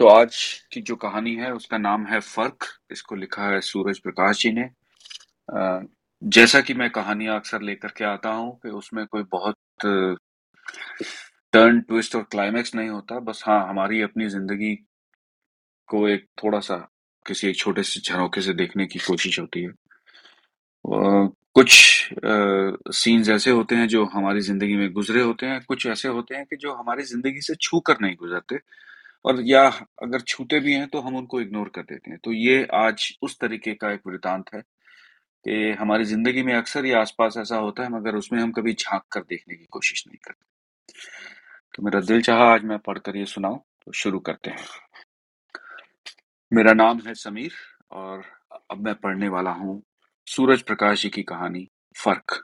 तो आज की जो कहानी है, उसका नाम है फ़र्क। इसको लिखा है सूरज प्रकाश जी ने। जैसा कि मैं कहानियाँ अक्सर लेकर के आता हूँ कि उसमें कोई बहुत, टर्न, ट्विस्ट और क्लाइमैक्स नहीं होता। बस हाँ हमारी अपनी ज़िंदगी को एक थोड़ा सा किसी एक छोटे से झरोखे से देखने की कोशिश होती है। कुछ सीन्स ऐसे होते हैं जो हमारी ज़िंदगी में गुजरे होते हैं। कुछ ऐसे होते हैं कि जो हमारी ज़िंदगी से छू कर नहीं गुजरते। और या अगर छूते भी हैं तो हम उनको इग्नोर कर देते हैं। तो ये आज उस तरीके का एक वृतांत है कि हमारी ज़िंदगी में अक्सर ये आसपास ऐसा होता है, मगर उसमें हम कभी झाँक कर देखने की कोशिश नहीं करते। तो मेरा दिल चाहा आज मैं पढ़कर ये सुनाऊं तो शुरू करते हैं। मेरा नाम है समीर और अब मैं पढ़ने वाला हूँ सूरज प्रकाश जी की कहानी, फ़र्क।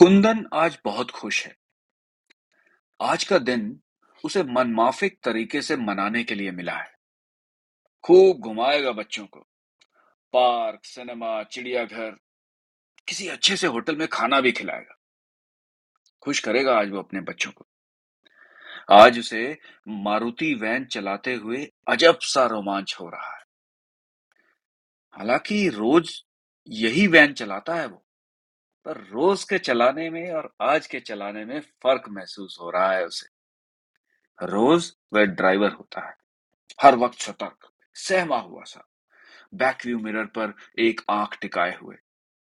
कुंदन आज बहुत खुश है। आज का दिन उसे मनमाफिक तरीके से मनाने के लिए मिला है। खूब घुमाएगा बच्चों को। पार्क, सिनेमा, चिड़ियाघर, किसी अच्छे से होटल में खाना भी खिलाएगा। खुश करेगा आज वो अपने बच्चों को। आज उसे मारुति वैन चलाते हुए अजब सा रोमांच हो रहा है। हालाँकि रोज यही वैन चलाता है वो। पर रोज के चलाने में और आज के चलाने में फ़र्क महसूस हो रहा है उसे। रोज वह ड्राइवर होता है। हर वक्त सतर्क, सहमा हुआ सा। बैक व्यू मिरर पर एक आँख टिकाए हुए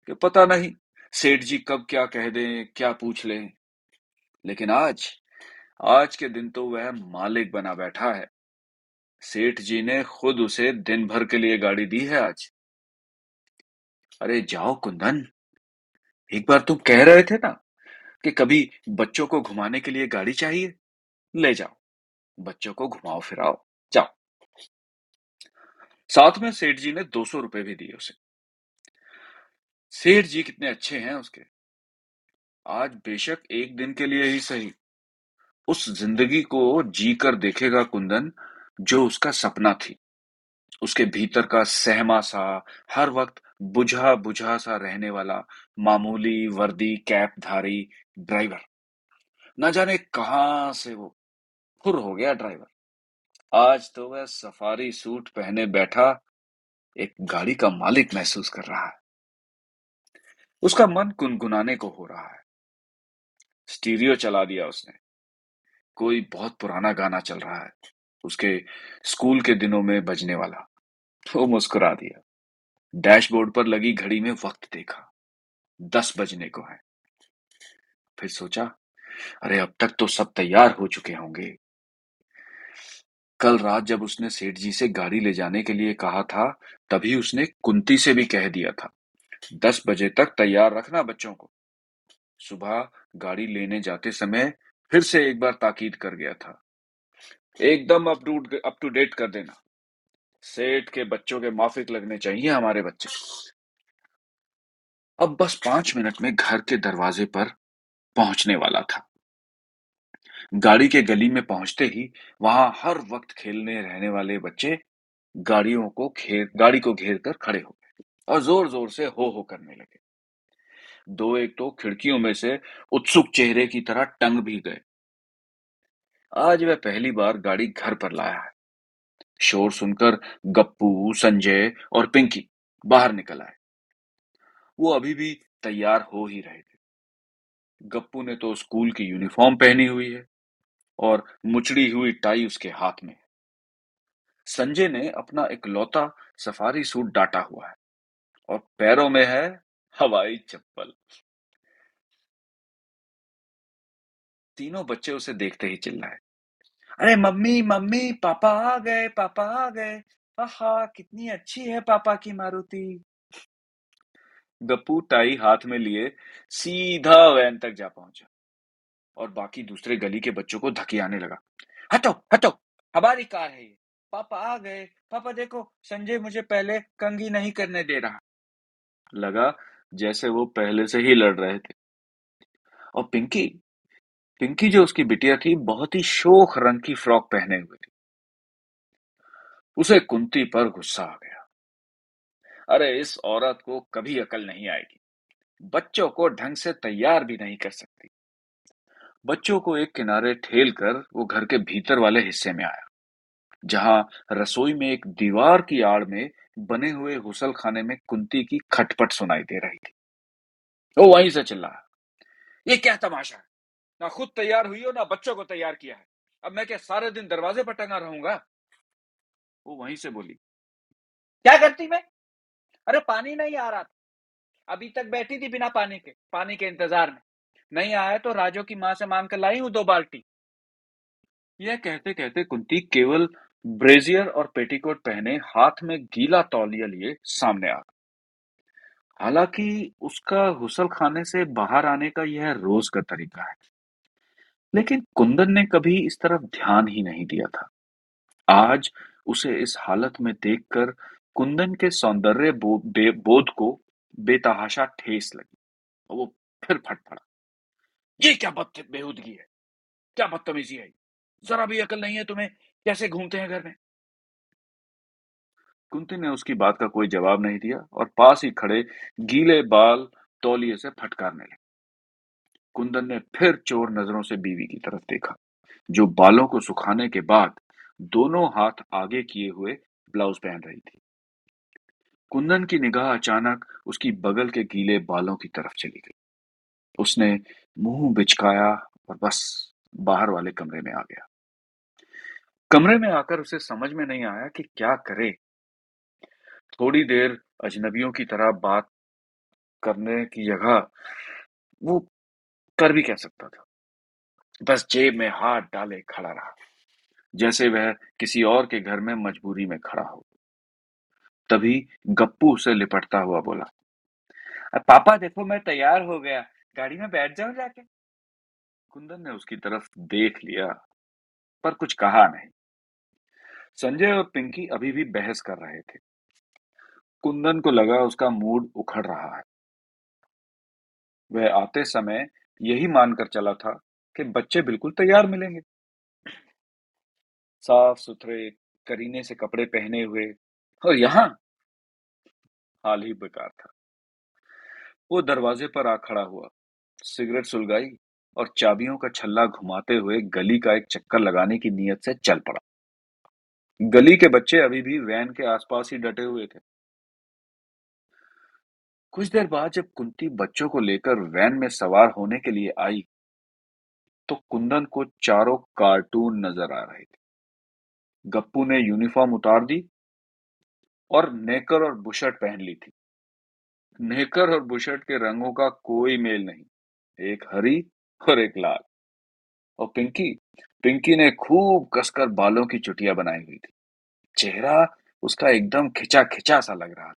कि पता नहीं, सेठ जी कब क्या कह दें, क्या पूछ लें। लेकिन आज आज के दिन तो वह मालिक बना बैठा है। सेठ जी ने खुद उसे दिन भर के लिए गाड़ी दी है आज। अरे जाओ कुंदन एक बार तुम कह रहे थे ना कि कभी बच्चों को घुमाने के लिए गाड़ी चाहिए? ले जाओ। बच्चों को घुमाओ, फिराओ, जाओ। साथ में सेठ जी ने दो सौ रुपए भी दिए उसे। सेठ जी कितने अच्छे हैं उसके। आज बेशक एक दिन के लिए ही सही। उस ज़िंदगी को जी कर देखेगा कुंदन, जो उसका सपना थी। उसके भीतर का सहमा सा, हर वक्त बुझा बुझा सा रहने वाला मामूली, वर्दी, कैप धारी ड्राइवर। न जाने कहाँ से वो फुर हो गया ड्राइवर। आज तो वह सफारी सूट पहने बैठा, एक गाड़ी का मालिक महसूस कर रहा है। उसका मन गुनगुनाने को हो रहा है। स्टीरियो चला दिया उसने। कोई बहुत पुराना गाना चल रहा है। उसके स्कूल के दिनों में बजने वाला। वो मुस्कुरा दिया। डैशबोर्ड पर लगी घड़ी में वक्त देखा। दस बजने को है। फिर सोचा, अरे अब तक तो सब तैयार हो चुके होंगे। कल रात जब उसने सेठ जी से गाड़ी ले जाने के लिए कहा था, तभी उसने कुंती से भी कह दिया था, दस बजे तक तैयार रखना बच्चों को। सुबह गाड़ी लेने जाते समय फिर से एक बार ताकीद कर गया था। एकदम up to up to date कर देना। सेठ के बच्चों के माफिक लगने चाहिए हमारे बच्चे। अब बस पाँच मिनट में घर के दरवाजे पर पहुँचने वाला था। गाड़ी के गली में पहुँचते ही वहाँ हर वक्त खेलने रहने वाले बच्चे गाड़ियों को घेर, गाड़ी को घेर कर खड़े हो गए और ज़ोर ज़ोर से हो हो करने लगे। दो एक तो खिड़कियों में से उत्सुक चेहरे की तरह टंग भी गए। आज वह पहली बार गाड़ी घर पर लाया है। शोर सुनकर गप्पू, संजय और पिंकी बाहर निकल आए। वो अभी भी तैयार हो ही रहे थे। गप्पू ने तो स्कूल की यूनिफॉर्म पहनी हुई है और मुचड़ी हुई टाई उसके हाथ में संजय ने अपना एक लौता सफारी सूट डाटा हुआ है और पैरों में है हवाई चप्पल। तीनों बच्चे उसे देखते ही चिल्लाए। अरे मम्मी मम्मी, पापा आ गए, पापा आ गए। आहा, कितनी अच्छी है पापा की मारुति। गप्पू टाई हाथ में लिए, सीधा वैन तक जा पहुँचा और बाकी दूसरे गली के बच्चों को धकियाने लगा। हटो हटो, हमारी कार है ये। पापा आ गए। पापा, देखो, संजय मुझे पहले कंगी नहीं करने दे रहा। लगा जैसे वो पहले से ही लड़ रहे थे। और पिंकी पिंकी जो उसकी बिटिया थी, बहुत ही शोख रंग की फ्रॉक पहने हुए थी। उसे कुंती पर गुस्सा आ गया। अरे, इस औरत को कभी अकल नहीं आएगी। बच्चों को ढंग से तैयार भी नहीं कर सकती। बच्चों को एक किनारे ठेल कर वो घर के भीतर वाले हिस्से में आया, जहाँ रसोई में एक दीवार की आड़ में बने हुए हुसल खाने में कुंती की खटपट सुनाई दे रही थी। वो वहीं से चिल्लाया, ये क्या तमाशा है? ना खुद तैयार हुई हो, ना बच्चों को तैयार किया है। अब मैं क्या सारे दिन दरवाजे पर टंगा रहूँगा? वो वहीं से बोली। क्या करती मैं? अरे पानी नहीं आ रहा था। अभी तक बैठी थी बिना पानी के पानी के इंतज़ार में। नहीं आया तो राजो की माँ से मांग कर लाई हूँ दो बाल्टी। यह कहते कहते कुंती केवल ब्रेजियर और पेटीकोट पहने हाथ में गीला तौलिया लिए सामने आ हालाँकि उसका हुसल खाने से बाहर आने का यह रोज का तरीका है। लेकिन कुंदन ने कभी इस तरफ़ ध्यान ही नहीं दिया था। आज उसे इस हालत में देखकर कुंदन के सौंदर्य बो, बोध को बेतहाशा ठेस लगी और वो फिर फट पड़ा। ये क्या बद बेहूदगी है? क्या बदतमीजी है? जरा भी अकल नहीं है तुम्हें? कैसे घूमते हैं घर में? कुंती ने उसकी बात का कोई जवाब नहीं दिया और पास ही खड़े गीले बाल तौलिए से फटकारने लगे। कुंदन ने फिर चोर नज़रों से बीवी की तरफ़ देखा, जो बालों को सुखाने के बाद दोनों हाथ आगे किए हुए ब्लाउज पहन रही थी। कुंदन की निगाह अचानक उसकी बगल के गीले बालों की तरफ़ चली गई। उसने मुँह बिचकाया और बस बाहर वाले कमरे में आ गया। कमरे में आकर उसे समझ में नहीं आया कि क्या करे। थोड़ी देर अजनबियों की तरह बात करने की जगह वो कर भी कह सकता था। बस जेब में हाथ डाले खड़ा रहा, जैसे वह किसी और के घर में मजबूरी में खड़ा हो। तभी गप्पू उसे लिपटता हुआ बोला पापा देखो मैं तैयार हो गया, गाड़ी में बैठ जाऊँ जाके। कुंदन ने उसकी तरफ़ देख लिया, पर कुछ कहा नहीं। संजय और पिंकी अभी भी बहस कर रहे थे। कुंदन को लगा उसका मूड उखड़ रहा है। वह आते समय यही मानकर चला था कि बच्चे बिल्कुल तैयार मिलेंगे। साफ़ सुथरे करीने से कपड़े पहने हुए, और यहाँ हाल ही बेकार था। वो दरवाजे पर आ खड़ा हुआ, सिगरेट सुलगाई और चाबियों का छल्ला घुमाते हुए गली का एक चक्कर लगाने की नीयत से चल पड़ा। गली के बच्चे अभी भी वैन के आसपास ही डटे हुए थे। कुछ देर बाद जब कुंती बच्चों को लेकर वैन में सवार होने के लिए आई तो कुंदन को चारों कार्टून नज़र आ रहे थे। गप्पू ने यूनिफॉर्म उतार दी और नेकर और बुशर्ट पहन ली थी। नेकर और बुशर्ट के रंगों का कोई मेल नहीं, एक हरी और एक लाल। और पिंकी पिंकी ने खूब कसकर बालों की चुटिया बनाई हुई थी। चेहरा उसका एकदम खिंचा खिंचा सा लग रहा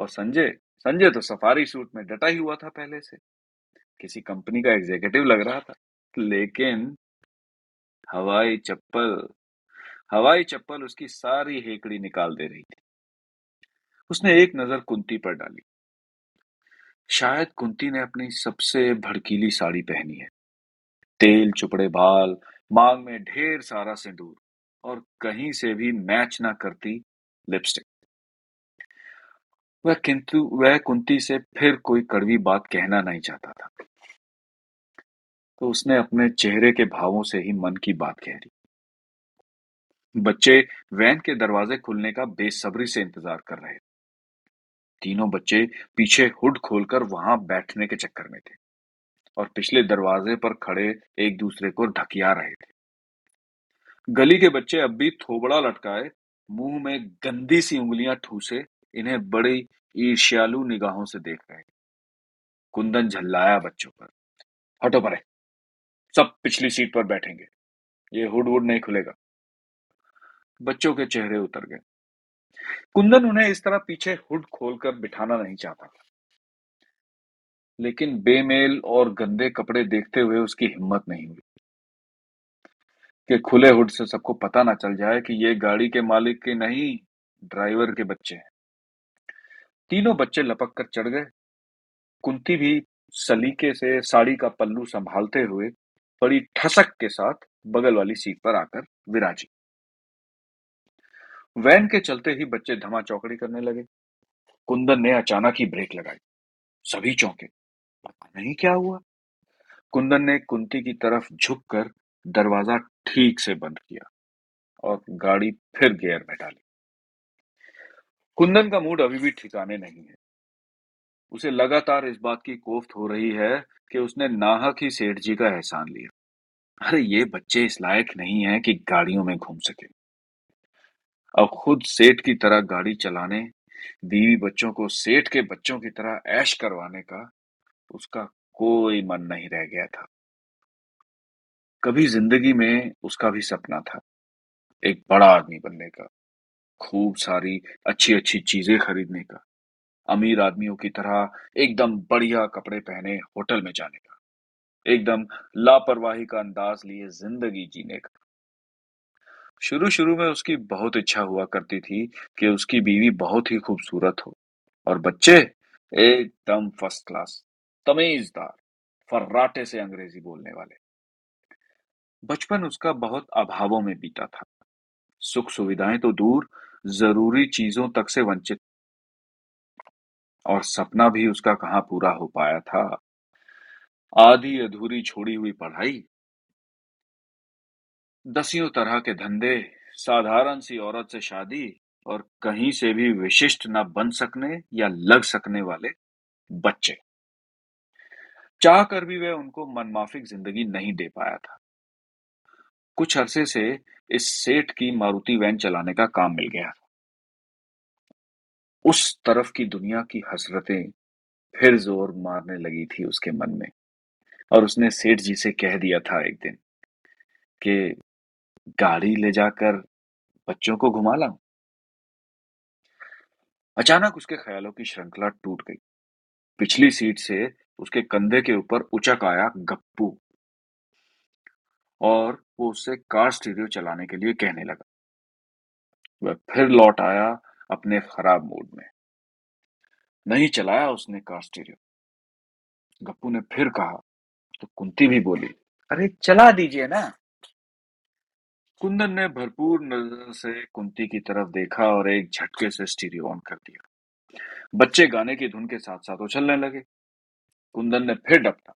और संजय संजय तो सफारी सूट में डटा ही हुआ था पहले से। किसी कंपनी का एग्जीक्यूटिव लग रहा था। लेकिन हवाई चप्पल हवाई चप्पल उसकी सारी हेकड़ी निकाल दे रही थी। उसने एक नज़र कुंती पर डाली। शायद कुंती ने अपनी सबसे भड़कीली साड़ी पहनी है। तेल, चुपड़े, बाल, मांग में ढेर सारा सिंदूर और कहीं से भी मैच ना करती लिपस्टिक। वह किंतु, वह कुंती से फिर कोई कड़वी बात कहना नहीं चाहता था। तो उसने अपने चेहरे के भावों से ही मन की बात कह दी। बच्चे वैन के दरवाजे खुलने का बेसब्री से इंतज़ार कर रहे थे। तीनों बच्चे पीछे हुड खोलकर वहाँ बैठने के चक्कर में थे और पिछले दरवाजे पर खड़े एक दूसरे को ढकिया रहे थे। गली के बच्चे अब भी थोबड़ा लटकाए, मुँह में गंदी सी उंगलियाँ ठूसे इन्हें बड़ी ईर्ष्यालु निगाहों से देख रहे कुंदन झल्लाया बच्चों पर। हटो परे। सब पिछली सीट पर बैठेंगे। ये हुड वुड नहीं खुलेगा। बच्चों के चेहरे उतर गए। कुंदन उन्हें इस तरह पीछे हुड खोलकर बिठाना नहीं चाहता था। लेकिन बेमेल और गंदे कपड़े देखते हुए उसकी हिम्मत नहीं हुई। कि खुले हुड से सबको पता ना चल जाए कि ये गाड़ी के मालिक के नहीं, ड्राइवर के बच्चे हैं। तीनों बच्चे लपक कर चढ़ गए। कुंती भी सलीके से साड़ी का पल्लू संभालते हुए बड़ी ठसक के साथ बगल वाली सीट पर आकर विराजी। वैन के चलते ही बच्चे धमा चौकड़ी करने लगे। कुंदन ने अचानक ही ब्रेक लगाई। सभी चौंके। पता नहीं क्या हुआ? कुंदन ने कुंती की तरफ़ झुककर दरवाज़ा ठीक से बंद किया और गाड़ी फिर गियर में डाली। कुंदन का मूड अभी भी ठिकाने नहीं है। उसे लगातार इस बात की कोफ्त हो रही है कि उसने नाहक ही सेठ जी का एहसान लिया। अरे, ये बच्चे इस लायक नहीं है कि गाड़ियों में घूम सके। अब खुद सेठ की तरह गाड़ी चलाने, बीवी बच्चों को सेठ के बच्चों की तरह ऐश करवाने का उसका कोई मन नहीं रह गया था। कभी ज़िंदगी में उसका भी सपना था, एक बड़ा आदमी बनने का। खूब सारी अच्छी अच्छी चीज़ें खरीदने का। अमीर आदमियों की तरह एकदम बढ़िया कपड़े पहने होटल में जाने का। एकदम लापरवाही का अंदाज लिए ज़िंदगी जीने का। शुरू शुरू में उसकी बहुत इच्छा हुआ करती थी कि उसकी बीवी बहुत ही खूबसूरत हो और बच्चे एकदम फ़र्स्ट क्लास, तमीजदार, फर्राटे से अंग्रेज़ी बोलने वाले। बचपन उसका बहुत अभावों में बीता था। सुख सुविधाएँ तो दूर ज़रूरी चीज़ों तक से वंचित। और सपना भी उसका कहाँ पूरा हो पाया था। आधी अधूरी छोड़ी हुई पढ़ाई। दसियों तरह के धंधे, साधारण सी औरत से शादी और कहीं से भी विशिष्ट न बन सकने या लग सकने वाले बच्चे। चाह कर भी वह उनको मनमाफिक ज़िंदगी नहीं दे पाया था। कुछ अरसे से इस सेठ की मारुति वैन चलाने का काम मिल गया। उस तरफ़ की दुनिया की हसरतें फिर ज़ोर मारने लगी थी उसके मन में और उसने सेठ जी से कह दिया था एक दिन कि गाड़ी ले जाकर बच्चों को घुमा लाऊं। अचानक उसके ख्यालों की श्रृंखला टूट गई। पिछली सीट से उसके कंधे के ऊपर उचक आया गप्पू और वो उससे कार स्टीरियो चलाने के लिए कहने लगा। वह फिर लौट आया अपने खराब मूड में। नहीं चलाया उसने कार स्टीरियो। गप्पू ने फिर कहा तो कुंती भी बोली, अरे चला दीजिए ना। कुंदन ने भरपूर नज़र से कुंती की तरफ़ देखा और एक झटके से स्टीरियो ऑन कर दिया। बच्चे गाने की धुन के साथ साथ उछलने लगे। कुंदन ने फिर डपटा,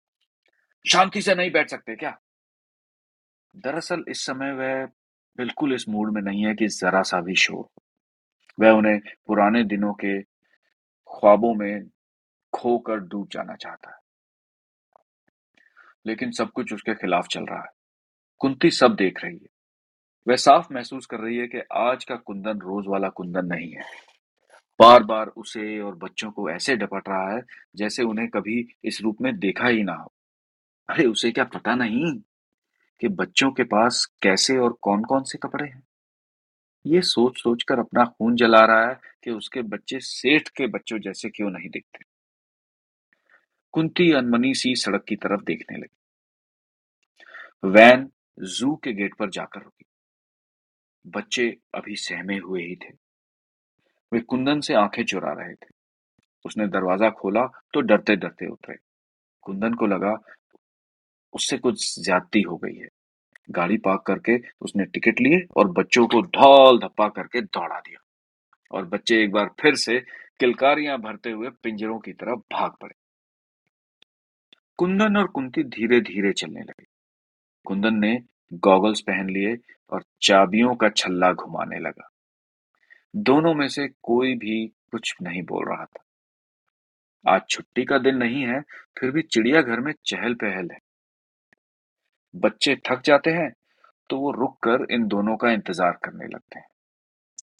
शांति से नहीं बैठ सकते क्या? दरअसल इस समय वह बिल्कुल इस मूड में नहीं है कि जरा सा भी शोर वह उन्हें पुराने दिनों के ख्वाबों में खोकर डूब जाना चाहता है। लेकिन सब कुछ उसके खिलाफ चल रहा है। कुंती सब देख रही है। वह साफ़ महसूस कर रही है कि आज का कुंदन रोज वाला कुंदन नहीं है। बार बार उसे और बच्चों को ऐसे डपट रहा है जैसे उन्हें कभी इस रूप में देखा ही ना हो। अरे, उसे क्या पता नहीं? कि बच्चों के पास कैसे और कौन-कौन से कपड़े हैं। ये सोच-सोच कर अपना खून जला रहा है कि उसके बच्चे सेठ के बच्चों जैसे क्यों नहीं दिखते। कुंती अनमनी सी सड़क की तरफ़ देखने लगी। वैन जू के गेट पर जाकर रुकी। बच्चे अभी सहमे हुए ही थे। वे कुंदन से आँखें चुरा रहे थे। उसने दरवाज़ा खोला तो डरते-डरते उतरे। कुंदन को लगा उससे कुछ ज्यादती हो गई है। गाड़ी पार्क करके उसने टिकट लिए और बच्चों को ढोल धप्पा करके दौड़ा दिया। और बच्चे एक बार फिर से किलकारियाँ भरते हुए पिंजरों की तरफ़ भाग पड़े। कुंदन और कुंती धीरे धीरे चलने लगे। कुंदन ने गॉगल्स पहन लिए और चाबियों का छल्ला घुमाने लगा। दोनों में से कोई भी कुछ नहीं बोल रहा था। आज छुट्टी का दिन नहीं है, फिर भी चिड़ियाघर में चहल पहल है। बच्चे थक जाते हैं तो वो रुक कर इन दोनों का इंतज़ार करने लगते हैं।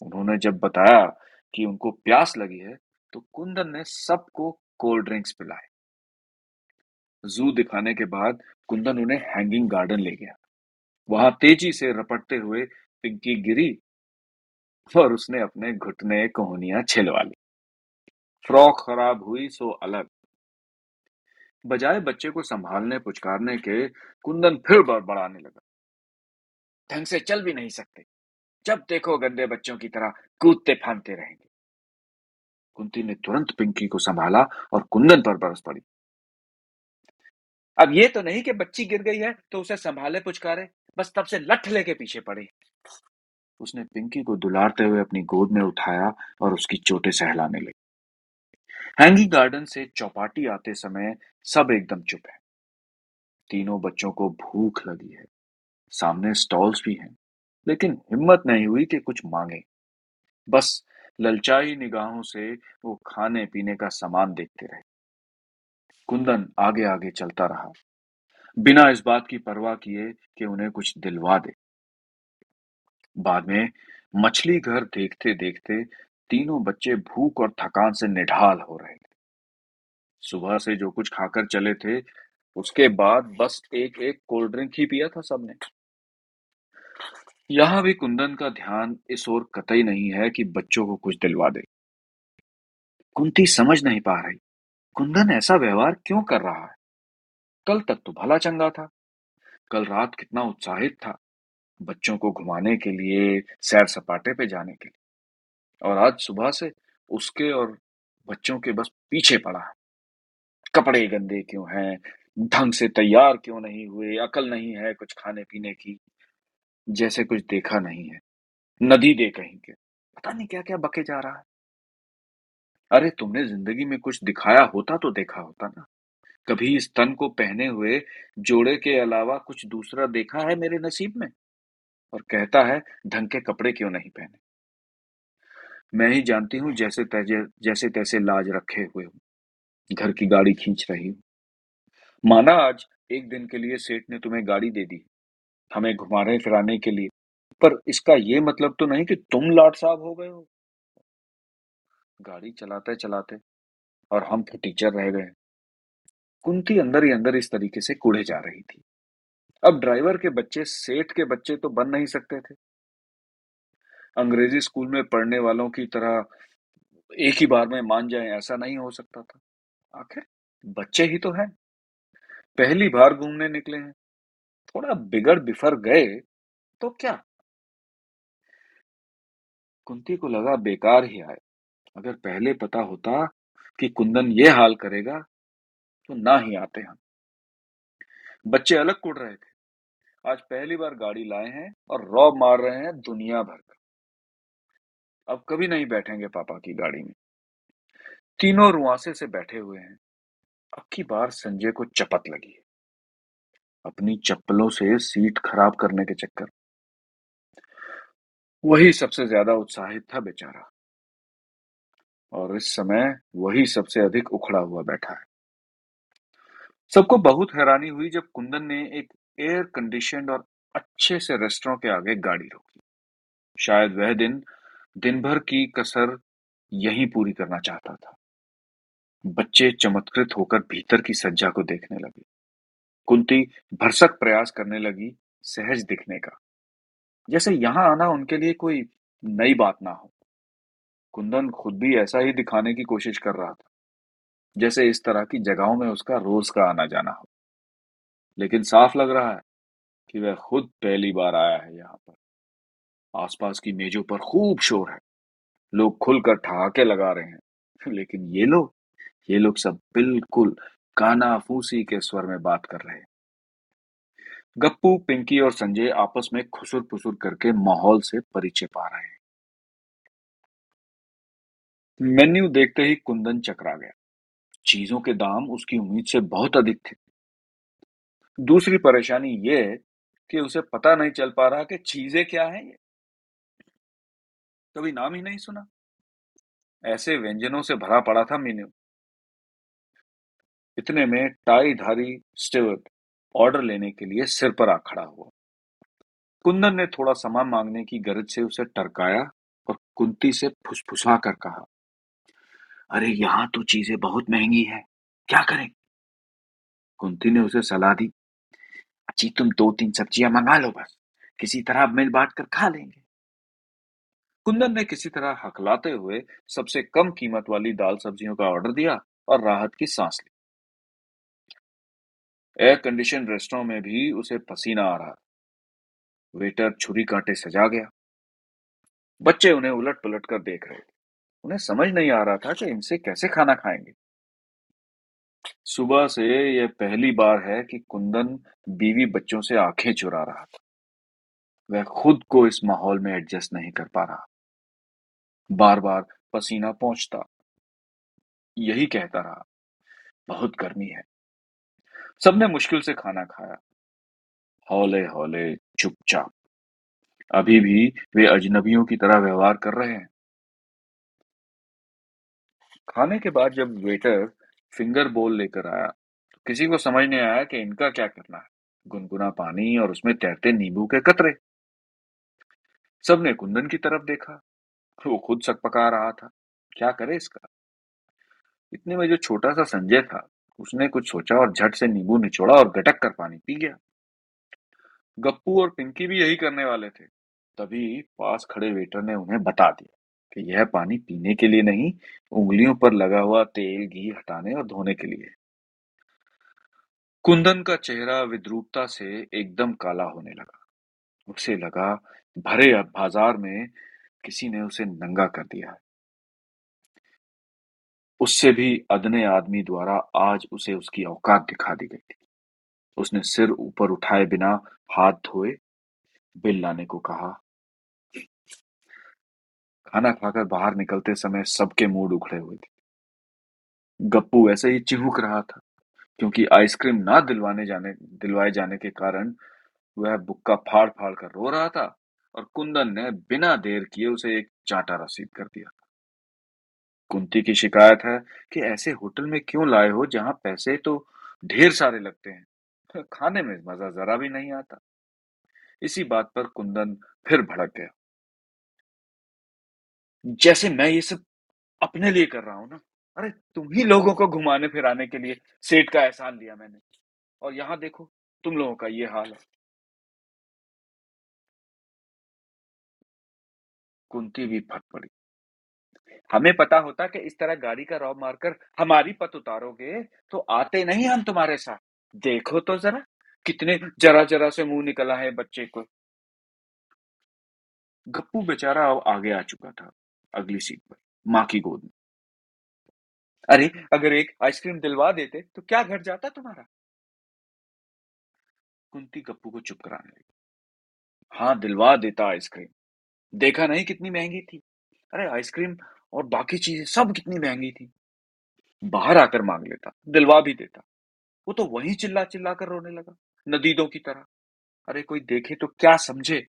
उन्होंने जब बताया कि उनको प्यास लगी है तो कुंदन ने सबको कोल्ड ड्रिंक्स पिलाए। जू दिखाने के बाद कुंदन उन्हें हैंगिंग गार्डन ले गया। वहाँ तेज़ी से रपटते हुए पिंकी गिरी और उसने अपने घुटने कोहनियाँ छिलवा ली। फ्रॉक खराब हुई, सो अलग। बजाय बच्चे को संभालने, पुचकारने के कुंदन फिर बड़बड़ाने लगा। ढंग से चल भी नहीं सकते। जब देखो गंदे बच्चों की तरह कूदते फांदते रहेंगे। कुंती ने तुरंत पिंकी को संभाला और कुंदन पर बरस पड़ी। अब ये तो नहीं कि बच्ची गिर गई है तो उसे संभाले, पुचकारे। बस तब से लठ लेके पीछे पड़ी। उसने पिंकी को दुलारते हुए अपनी गोद में उठाया और उसकी चोटें सहलाने लगी। हैंगी गार्डन से चौपाटी आते समय सब एकदम चुप है। तीनों बच्चों को भूख लगी है। सामने स्टॉल्स भी हैं, लेकिन हिम्मत नहीं हुई कि कुछ मांगे। बस ललचाई निगाहों से वो खाने पीने का सामान देखते रहे। कुंदन आगे आगे चलता रहा। बिना इस बात की परवाह किए कि उन्हें कुछ दिलवा दे। बाद में मछली घर देखते देखते तीनों बच्चे भूख और थकान से निढाल हो रहे थे। सुबह से जो कुछ खाकर चले थे, उसके बाद बस एक एक कोल्ड ड्रिंक ही पिया था सबने। यहाँ भी कुंदन का ध्यान इस ओर कतई नहीं है कि बच्चों को कुछ दिलवा दे। कुंती समझ नहीं पा रही, कुंदन ऐसा व्यवहार क्यों कर रहा है? कल तक तो भला चंगा था, कल रात कितना उत्साहित था, बच्चों को घुमाने के लिए सैर सपाटे पे जाने के लिए। और आज सुबह से उसके और बच्चों के बस पीछे पड़ा कपड़े गंदे क्यों हैं? ढंग से तैयार क्यों नहीं हुए? अकल नहीं है कुछ खाने पीने की। जैसे कुछ देखा नहीं है। नदी दे कहीं के। पता नहीं क्या क्या बके जा रहा है। अरे तुमने ज़िंदगी में कुछ दिखाया होता तो देखा होता ना। कभी इस तन को पहने हुए जोड़े के अलावा कुछ दूसरा देखा है मेरे नसीब में? और कहता है, ढंग के कपड़े क्यों नहीं पहने? मैं ही जानती हूँ जैसे तैसे जैसे तैसे लाज रखे हुए घर की गाड़ी खींच रही हूँ। माना आज एक दिन के लिए सेठ ने तुम्हें गाड़ी दे दी, हमें घुमाने फिराने के लिए। पर इसका ये मतलब तो नहीं कि तुम लाट साहब हो गए हो। गाड़ी चलाते चलाते और हम तो टीचर रह गए। कुंती अंदर ही अंदर इस तरीके से कूड़े जा रही थी। अब ड्राइवर के बच्चे, सेठ के बच्चे तो बन नहीं सकते थे। अंग्रेज़ी स्कूल में पढ़ने वालों की तरह एक ही बार में मान जाएँ, ऐसा नहीं हो सकता था। आखिर बच्चे ही तो हैं। पहली बार घूमने निकले हैं। थोड़ा बिगड़ बिफर गए तो क्या? कुंती को लगा बेकार ही आए। अगर पहले पता होता कि कुंदन ये हाल करेगा तो ना ही आते हम। बच्चे अलग कुड़ रहे थे। आज पहली बार गाड़ी लाए हैं और रौब मार रहे हैं दुनिया भर का अब कभी नहीं बैठेंगे पापा की गाड़ी में। तीनों रुआसे से बैठे हुए हैं। अब की बार संजय को चपत लगी है। अपनी चप्पलों से सीट खराब करने के चक्कर। वही सबसे ज़्यादा उत्साहित था बेचारा। और इस समय वही सबसे अधिक उखड़ा हुआ बैठा है। सबको बहुत हैरानी हुई जब कुंदन ने एक एयर कंडीशन और अच्छे से रेस्टोरेंट के आगे गाड़ी रोकी। शायद वह दिन दिन भर की कसर यहीं पूरी करना चाहता था। बच्चे चमत्कृत होकर भीतर की सज्जा को देखने लगे। कुंती भरसक प्रयास करने लगी सहज दिखने का। जैसे यहाँ आना उनके लिए कोई नई बात ना हो। कुंदन खुद भी ऐसा ही दिखाने की कोशिश कर रहा था, जैसे इस तरह की जगहों में उसका रोज का आना जाना हो। लेकिन साफ़ लग रहा है कि वह खुद पहली बार आया है यहाँ पर। आसपास की मेजों पर खूब शोर है। लोग खुलकर ठहाके लगा रहे हैं। लेकिन ये लोग ये लोग सब बिल्कुल काना फूसी के स्वर में बात कर रहे गप्पू, पिंकी और संजय आपस में खुसुर पुसुर करके माहौल से परिचय पा रहे हैं। मेन्यू देखते ही कुंदन चकरा गया। चीज़ों के दाम उसकी उम्मीद से बहुत अधिक थे। दूसरी परेशानी ये कि उसे पता नहीं चल पा रहा कि चीज़ें क्या हैं ये। कभी नाम ही नहीं सुना। ऐसे व्यंजनों से भरा पड़ा था मेन्यू। इतने में टाई धारी स्टीवर्ट ऑर्डर लेने के लिए सिर पर आ खड़ा हुआ। कुंदन ने थोड़ा सामान मांगने की गरज से उसे टरकाया और कुंती से फुसफुसा कर कहा, अरे, यहाँ तो चीज़ें बहुत महँगी है। क्या करें? कुंती ने उसे सलाह दी अच्छी तुम दो तीन सब्ज़ियाँ मंगा लो बस। किसी तरह मिल बांट कर खा लेंगे। कुंदन ने किसी तरह हकलाते हुए सबसे कम कीमत वाली दाल सब्जियों का ऑर्डर दिया और राहत की सांस ली। एयर कंडीशन रेस्टोरेंट में भी उसे पसीना आ रहा वेटर छुरी कांटे सजा गया। बच्चे उन्हें उलट पलट कर देख रहे थे। उन्हें समझ नहीं आ रहा था कि इनसे कैसे खाना खाएँगे। सुबह से यह पहली बार है कि कुंदन बीवी बच्चों से आँखें चुरा रहा था। वह खुद को इस माहौल में एडजस्ट नहीं कर पा रहा। बार बार पसीना पहुँचता। यही कहता रहा, बहुत गर्मी है। सबने मुश्किल से खाना खाया। हौले हौले चुपचाप। अभी भी वे अजनबियों की तरह व्यवहार कर रहे हैं। खाने के बाद जब वेटर फिंगर बोल लेकर आया तो किसी को समझ नहीं आया कि इनका क्या करना है। गुनगुना पानी और उसमें तैरते नींबू के कतरे। सबने कुंदन की तरफ़ देखा। वो खुद सकपका रहा था। क्या करे इसका? इतने में जो छोटा सा संजय था, उसने कुछ सोचा और झट से नींबू निचोड़ा और गटक कर पानी पी गया। गप्पू और पिंकी भी यही करने वाले थे। तभी पास खड़े वेटर ने उन्हें बता दिया कि यह पानी पीने के लिए नहीं, उंगलियों पर लगा हुआ तेल घी हटाने और धोने के लिए। कुंदन का चेहरा विद्रूपता से एकदम काला होने लगा। उसे लगा, भरे बाज़ार में किसी ने उसे नंगा कर दिया है। उससे भी अदने आदमी द्वारा आज उसे उसकी औकात दिखा दी गई थी। उसने सिर ऊपर उठाए बिना हाथ धोए बिल लाने को कहा, खाना खाकर बाहर निकलते समय सबके मूड उखड़े हुए थे। गप्पू ऐसे ही चिहुक रहा था, क्योंकि आइसक्रीम ना दिलवाने जाने, दिलवाए जाने के कारण वह बुक्का फाड़ फाड़ कर रो रहा था। और कुंदन ने बिना देर किए उसे एक चांटा रसीद कर दिया कुंती की शिकायत है कि ऐसे होटल में क्यों लाए हो जहाँ पैसे तो ढेर सारे लगते हैं? खाने में मज़ा जरा भी नहीं आता। इसी बात पर कुंदन फिर भड़क गया। जैसे मैं ये सब अपने लिए कर रहा हूँ ना? अरे, तुम ही लोगों को घुमाने फिराने के लिए सेठ का एहसान लिया मैंने। और यहाँ देखो, तुम लोगों का ये हाल है। कुंती भी फट पड़ी। हमें पता होता कि इस तरह गाड़ी का रौब मारकर हमारी पत उतारोगे तो आते नहीं हम तुम्हारे साथ। देखो तो जरा, कितने जरा जरा से मुँह निकला है बच्चे को। गप्पू बेचारा अब आगे आ चुका था, अगली सीट पर, माँ की गोद में। अरे, अगर एक आइसक्रीम दिलवा देते तो क्या घट जाता तुम्हारा? कुंती गप्पू को चुप कराने लगी। हाँ दिलवा देता आइसक्रीम। देखा नहीं कितनी महँगी थी। अरे, आइसक्रीम और बाकी चीज़ें सब कितनी महँगी थी। बाहर आकर मांग लेता, दिलवा भी देता। वो तो वहीं चिल्ला चिल्ला कर रोने लगा, नदीदों की तरह। अरे, कोई देखे तो क्या समझे?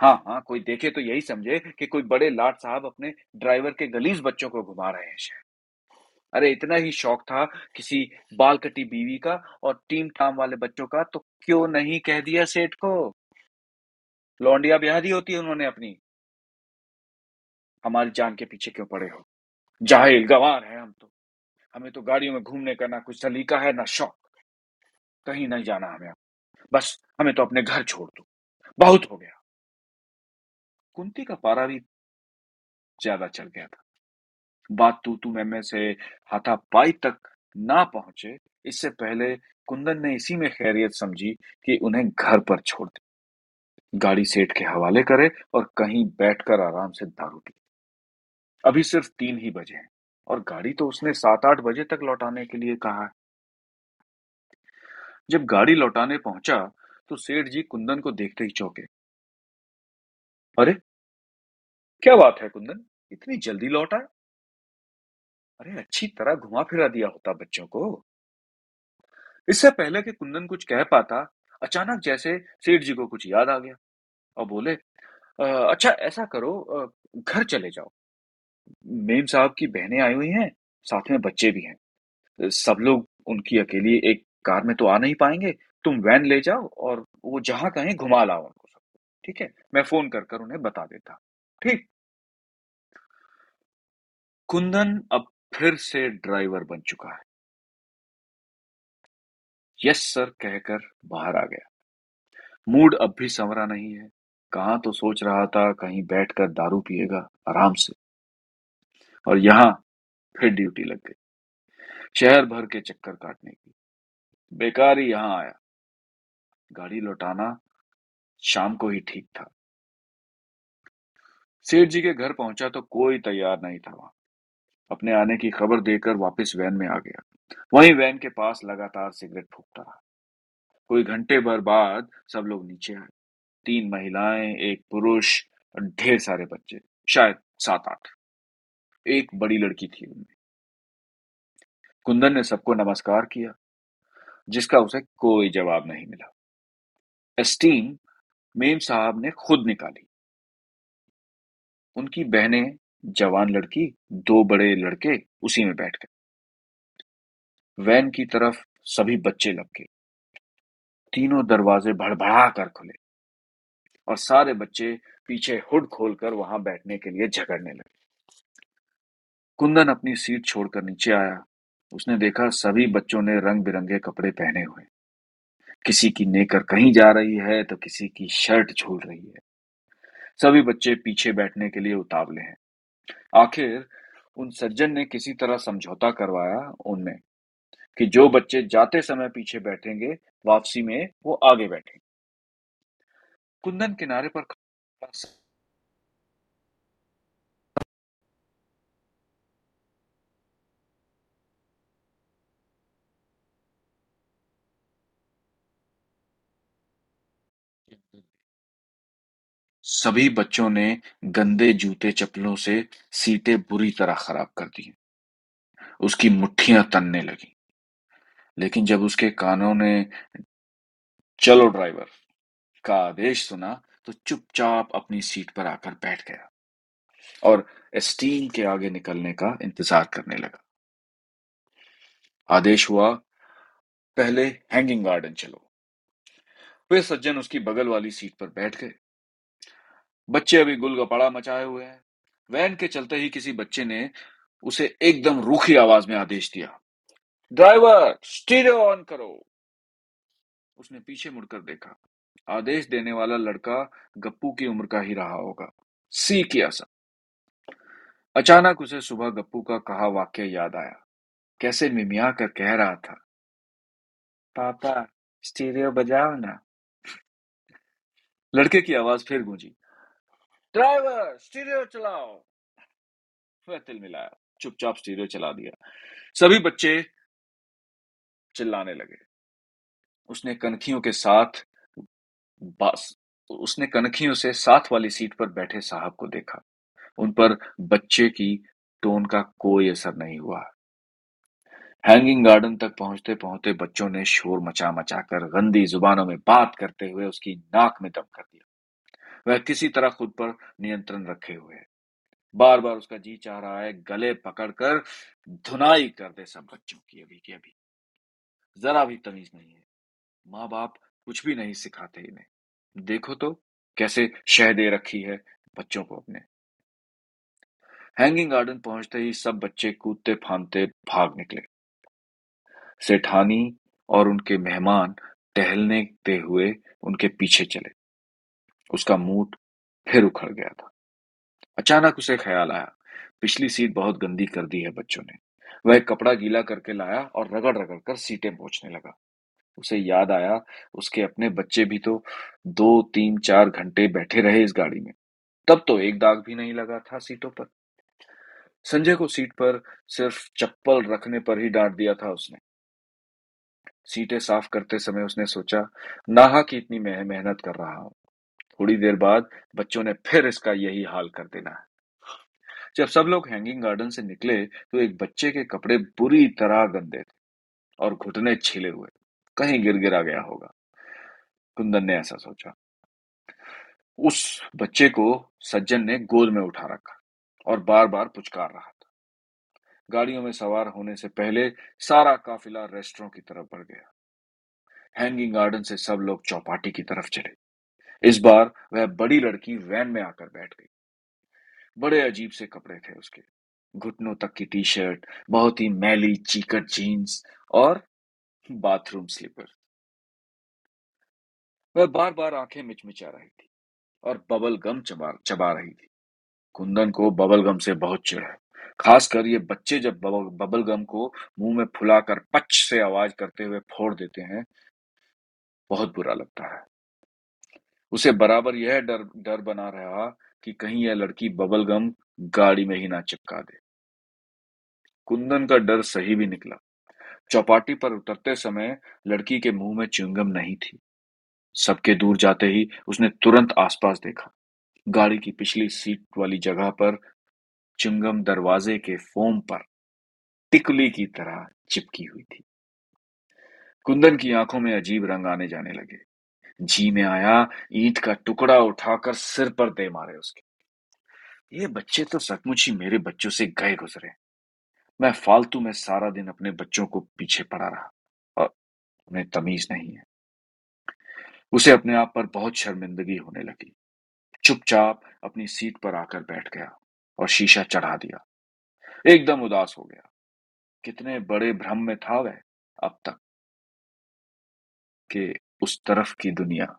हाँ हाँ कोई देखे तो यही समझे कि कोई बड़े लाट साहब अपने ड्राइवर के गलीज बच्चों को घुमा रहे हैं शहर। अरे, इतना ही शौक था किसी बाल कटी बीवी का और टीम टाम वाले बच्चों का तो क्यों नहीं कह दिया सेठ को? लौंडिया ब्याह दी होती है उन्होंने अपनी। हमारी जान के पीछे क्यों पड़े हो? जाहिल गवार है हम तो। हमें तो गाड़ियों में घूमने का ना कुछ सलीका है, ना शौक। कहीं नहीं जाना हमें बस हमें तो अपने घर छोड़ दो। बहुत हो गया। कुंती का पारा भी ज़्यादा चल गया था। बात तू तू मैं से हाथापाई तक ना पहुँचे। इससे पहले कुंदन ने इसी में खैरियत समझी कि उन्हें घर पर छोड़ दे। गाड़ी सेठ के हवाले करे और कहीं बैठकर आराम से दारू पी। अभी सिर्फ़ तीन ही बजे हैं और गाड़ी तो उसने सात आठ बजे तक लौटाने के लिए कहा है। जब गाड़ी लौटाने पहुँचा तो सेठ जी कुंदन को देखते ही चौके। अरे, क्या बात है कुंदन? इतनी जल्दी लौटा अरे, अच्छी तरह घुमा फिरा दिया होता बच्चों को। इससे पहले कि कुंदन कुछ कह पाता अचानक जैसे सेठ जी को कुछ याद आ गया और बोले अच्छा ऐसा करो घर चले जाओ। मेम साहब की बहनें आई हुई हैं, साथ में बच्चे भी हैं। सब लोग उनकी अकेली एक कार में तो आ नहीं पाएँगे, तुम वैन ले जाओ और वो जहाँ कहें घुमा लाओ उनको सबको ठीक है? मैं फ़ोन कर कर उन्हें बता देता ठीक? कुंदन अब फिर से ड्राइवर बन चुका है। यस सर कहकर बाहर आ गया। मूड अब भी संवरा नहीं है। कहाँ तो सोच रहा था कहीं बैठकर दारू पिएगा आराम से। और यहाँ फिर ड्यूटी लग गई। शहर भर के चक्कर काटने की। बेकार ही यहाँ आया। गाड़ी लौटाना शाम को ही ठीक था। सेठ जी के घर पहुँचा तो कोई तैयार नहीं था वहाँ। अपने आने की खबर देकर वापस वैन में आ गया। वहीं वैन के पास लगातार सिगरेट फूकता रहा। कोई घंटे भर बाद सब लोग नीचे आए। तीन महिलाएँ, एक पुरुष और ढेर सारे बच्चे, शायद सात आठ एक बड़ी लड़की थी उनमें। कुंदन ने सबको नमस्कार किया, जिसका उसे कोई जवाब नहीं मिला। एस्टीम मेम साहब ने खुद निकाली। उनकी बहनें, जवान लड़की, दो बड़े लड़के उसी में बैठ गए। वैन की तरफ़ सभी बच्चे लग गए। तीनों दरवाजे भड़बड़ा कर खुले और सारे बच्चे पीछे हुड खोलकर वहाँ बैठने के लिए झगड़ने लगे। कुंदन अपनी सीट छोड़कर नीचे आया। उसने देखा सभी बच्चों ने रंग बिरंगे कपड़े पहने हुए किसी की नेकर कहीं जा रही है तो किसी की शर्ट झूल रही है। सभी बच्चे पीछे बैठने के लिए उतावले हैं। आखिर उन सज्जन ने किसी तरह समझौता करवाया उनमें कि जो बच्चे जाते समय पीछे बैठेंगे वापसी में, वो आगे बैठेंगे। कुंदन किनारे पर सभी बच्चों ने गंदे जूते चप्पलों से सीटें बुरी तरह खराब कर दी। उसकी मुट्ठियाँ तनने लगी। लेकिन जब उसके कानों ने, चलो ड्राइवर, का आदेश सुना तो चुपचाप अपनी सीट पर आकर बैठ गया और एस्टीन के आगे निकलने का इंतज़ार करने लगा। आदेश हुआ, पहले हैंगिंग गार्डन चलो। वे सज्जन उसकी बगल वाली सीट पर बैठ गए। बच्चे अभी गुलगपाड़ा मचाए हुए हैं। वैन के चलते ही किसी बच्चे ने उसे एकदम रूखी आवाज़ में आदेश दिया। ड्राइवर, स्टीरियो ऑन करो। उसने पीछे मुड़कर देखा। आदेश देने वाला लड़का गप्पू की उम्र का ही रहा होगा। सी किया सा। अचानक उसे सुबह गप्पू का कहा वाक्य याद आया। कैसे मिमिया कर कह रहा था। पापा, स्टीरियो बजाओ ना। लड़के की आवाज़ फिर गूंजी। ड्राइवर, स्टीरियो चलाओ। वह तिल मिलाया चुपचाप स्टीरियो चला दिया। सभी बच्चे चिल्लाने लगे। उसने कनखियों के साथ उसने कनखियों से साथ वाली सीट पर बैठे साहब को देखा। उन पर बच्चे की टोन का कोई असर नहीं हुआ। हैंगिंग गार्डन तक पहुँचते पहुँचते बच्चों ने शोर मचा मचा कर गंदी जुबानों में बात करते हुए उसकी नाक में दम कर दिया। वह किसी तरह खुद पर नियंत्रण रखे हुए है। बार बार उसका जी चाह रहा है गले पकड़कर धुनाई कर दे सब बच्चों की अभी की अभी। जरा भी तमीज नहीं है। माँ बाप कुछ भी नहीं सिखाते इन्हें। देखो तो कैसे शह दे रखी है बच्चों को अपने। हैंगिंग गार्डन पहुँचते ही सब बच्चे कूदते फांदते भाग निकले। सेठानी और उनके मेहमान टहलने हुए उनके पीछे चले। उसका मूड फिर उखड़ गया था। अचानक उसे ख्याल आया। पिछली सीट बहुत गंदी कर दी है बच्चों ने। वह कपड़ा गीला करके लाया और रगड़ रगड़ कर सीटें पोछने लगा। उसे याद आया, उसके अपने बच्चे भी तो दो, तीन, चार घंटे बैठे रहे इस गाड़ी में। तब तो एक दाग भी नहीं लगा था सीटों पर। संजय को सीट पर सिर्फ़ चप्पल रखने पर ही डांट दिया था उसने। सीटें साफ़ करते समय उसने सोचा, नाहा की इतनी मेहनत कर रहा हूँ। थोड़ी देर बाद बच्चों ने फिर इसका यही हाल कर देना है। जब सब लोग हैंगिंग गार्डन से निकले तो एक बच्चे के कपड़े बुरी तरह गंदे थे और घुटने छिले हुए। कहीं गिर गिरा गया होगा। कुंदन ने ऐसा सोचा। उस बच्चे को सज्जन ने गोद में उठा रखा और बार बार पुचकार रहा था। गाड़ियों में सवार होने से पहले सारा काफिला रेस्टोरेंट की तरफ़ बढ़ गया। हैंगिंग गार्डन से सब लोग चौपाटी की तरफ़ चले। इस बार वह बड़ी लड़की वैन में आकर बैठ गई। बड़े अजीब से कपड़े थे उसके। घुटनों तक की टी शर्ट बहुत ही मैली, चीकट जीन्स और बाथरूम स्लीपर। वह बार बार आँखें मिचमिचा रही थी और बबल गम चबा चबा रही थी। कुंदन को बबल गम से बहुत चिड़ है खासकर ये बच्चे जब बबल गम को मुँह में फुलाकर पच से आवाज़ करते हुए फोड़ देते हैं, बहुत बुरा लगता है। उसे बराबर यह डर डर बना रहा कि कहीं यह लड़की बबल गम गाड़ी में ही ना चिपका दे। कुंदन का डर सही भी निकला। चौपाटी पर उतरते समय लड़की के मुँह में च्युइंगम नहीं थी। सबके दूर जाते ही उसने तुरंत आसपास देखा। गाड़ी की पिछली सीट वाली जगह पर चुंगम दरवाजे के फोम पर टिकली की तरह चिपकी हुई थी। कुंदन की आँखों में अजीब रंग आने जाने लगे। जी में आया, ईंट का टुकड़ा उठाकर सिर पर दे मारे उसके। ये बच्चे तो सचमुच ही मेरे बच्चों से गए गुजरे। मैं फालतू में सारा दिन अपने बच्चों को पीछे पड़ा रहा और उन्हें तमीज नहीं है। उसे अपने आप पर बहुत शर्मिंदगी होने लगी। चुपचाप अपनी सीट पर आकर बैठ गया और शीशा चढ़ा दिया। एकदम उदास हो गया। कितने बड़े भ्रम में था वह अब तक के उस तरफ़ की दुनिया।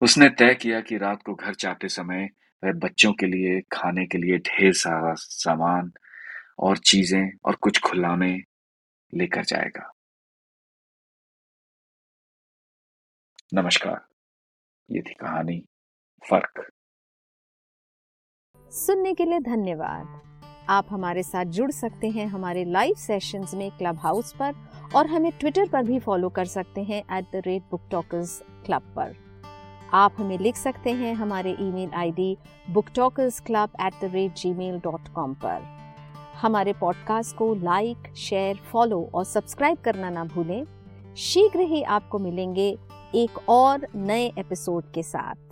उसने तय किया कि रात को घर जाते समय वह बच्चों के लिए, खाने के लिए ढेर सारा सामान और चीज़ें और कुछ खुलाने लेकर जाएगा। नमस्कार। ये थी कहानी, फ़र्क। सुनने के लिए धन्यवाद। आप हमारे साथ जुड़ सकते हैं हमारे लाइव सेशंस में क्लब हाउस पर और हमें ट्विटर पर भी फॉलो कर सकते हैं at the rate book talkers club पर। आप हमें लिख सकते हैं हमारे email ID book talkers club at the rate Gmail dot com पर। हमारे पॉडकास्ट को लाइक शेयर फॉलो और सब्सक्राइब करना ना भूलें। शीघ्र ही आपको मिलेंगे एक और नए एपिसोड के साथ।